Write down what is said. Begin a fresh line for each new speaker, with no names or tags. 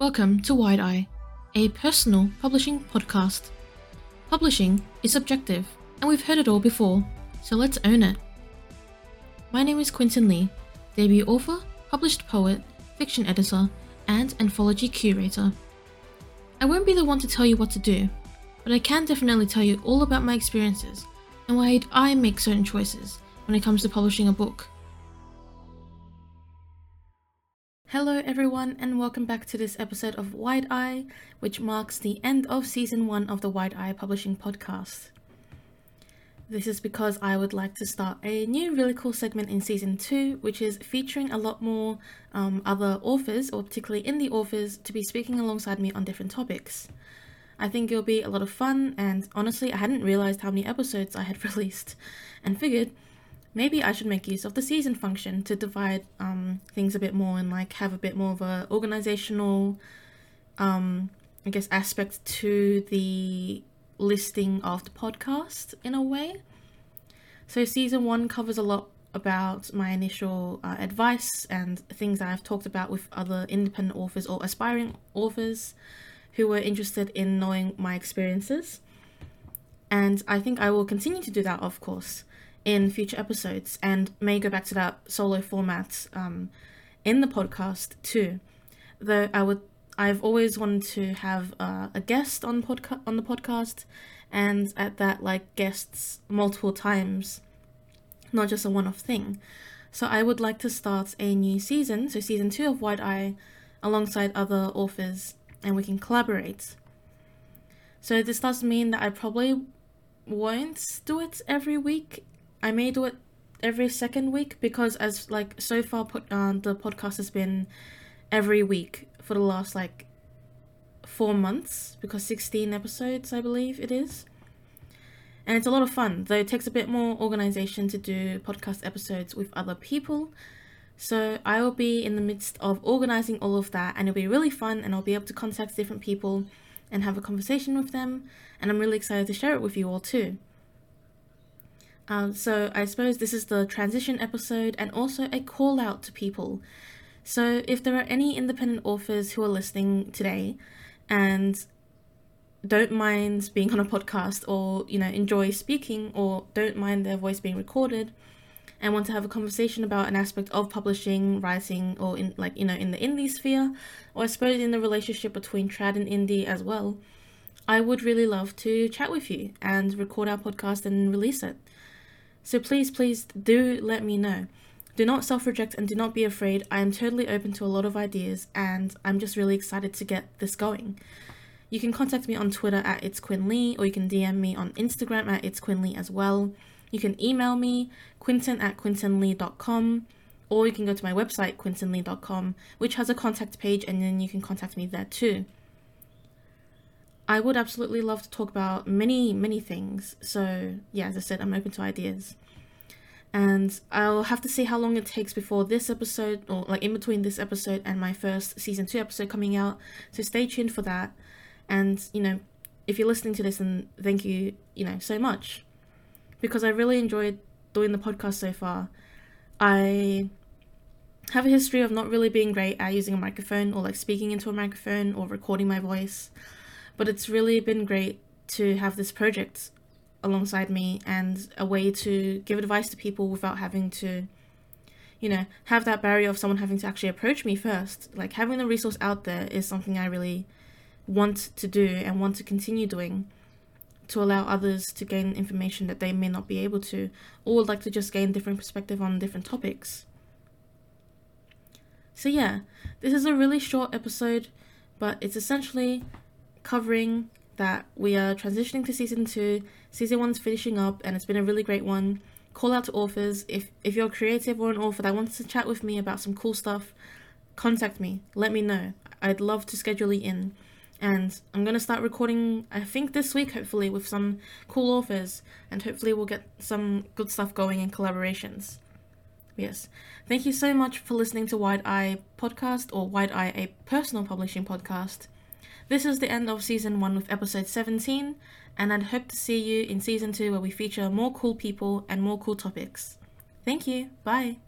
Welcome to Wide Eye, a personal publishing podcast. Publishing is subjective, and we've heard it all before, so let's own it. My name is Quinton Li, debut author, published poet, fiction editor, and anthology curator. I won't be the one to tell you what to do, but I can definitely tell you all about my experiences and why I make certain choices when it comes to publishing a book. Hello, everyone, and welcome back to this episode of Wide Eye, which marks the end of season one of the Wide Eye Publishing Podcast. This is because I would like to start a new really cool segment in season two, which is featuring a lot more um, other authors, or particularly indie authors, to be speaking alongside me on different topics. I think it'll be a lot of fun, and honestly, I hadn't realized how many episodes I had released, and figured maybe I should make use of the season function to divide um, things a bit more and like have a bit more of a organizational, um, I guess, aspect to the listing of the podcast in a way. So season one covers a lot about my initial uh, advice and things that I've talked about with other independent authors or aspiring authors who were interested in knowing my experiences. And I think I will continue to do that, of course in future episodes and may go back to that solo format um, in the podcast too. Though I would, I've always wanted to have uh, a guest on podcast on the podcast, and at that like guests multiple times, not just a one-off thing. So I would like to start a new season, so season two of Wide Eye, alongside other authors, and we can collaborate. So this does mean that I probably won't do it every week I may do it every second week because as like so far put uh, the podcast has been every week for the last like four months because 16 episodes I believe it is. And it's a lot of fun though it takes a bit more organization to do podcast episodes with other people. So I will be in the midst of organizing all of that and it'll be really fun and I'll be able to contact different people and have a conversation with them. And I'm really excited to share it with you all too. Um, so I suppose this is the transition episode and also a call out to people. So if there are any independent authors who are listening today and don't mind being on a podcast or you know enjoy speaking or don't mind their voice being recorded and want to have a conversation about an aspect of publishing, writing, or in like you know in the indie sphere, or I suppose in the relationship between trad and indie as well, I would really love to chat with you and record our podcast and release it. So please, please do let me know. Do not self reject and do not be afraid. I am totally open to a lot of ideas and I'm just really excited to get this going. You can contact me on Twitter at It's Quinn Li or you can DM me on Instagram at It's Quinn Li as well. You can email me, quinton at quintonli.com, or you can go to my website, quintonli.com, which has a contact page and then you can contact me there too. I would absolutely love to talk about many, many things. So, yeah, as I said, I'm open to ideas. And I'll have to see how long it takes before this episode, or like in between this episode and my first season two episode coming out. So, stay tuned for that. And, you know, if you're listening to this, then thank you, you know, so much. Because I really enjoyed doing the podcast so far. I have a history of not really being great at using a microphone or like speaking into a microphone or recording my voice. But it's really been great to have this project alongside me and a way to give advice to people without having to you know have that barrier of someone having to actually approach me first. Like having the resource out there is something i really want to do and want to continue doing to allow others to gain information that they may not be able to or would like to just gain different perspective on different topics. So yeah this is a really short episode but it's essentially covering that we are transitioning to season two. Season one's finishing up, and it's been a really great one. Call out to authors if if you're a creative or an author that wants to chat with me about some cool stuff. Contact me. Let me know. I'd love to schedule you in. And I'm gonna start recording. I think this week, hopefully, with some cool authors, and hopefully we'll get some good stuff going in collaborations. Yes. Thank you so much for listening to Wide Eye Podcast or Wide Eye, a personal publishing podcast. This is the end of season 1 with episode 17, and I'd hope to see you in season 2 where we feature more cool people and more cool topics. Thank you. Bye.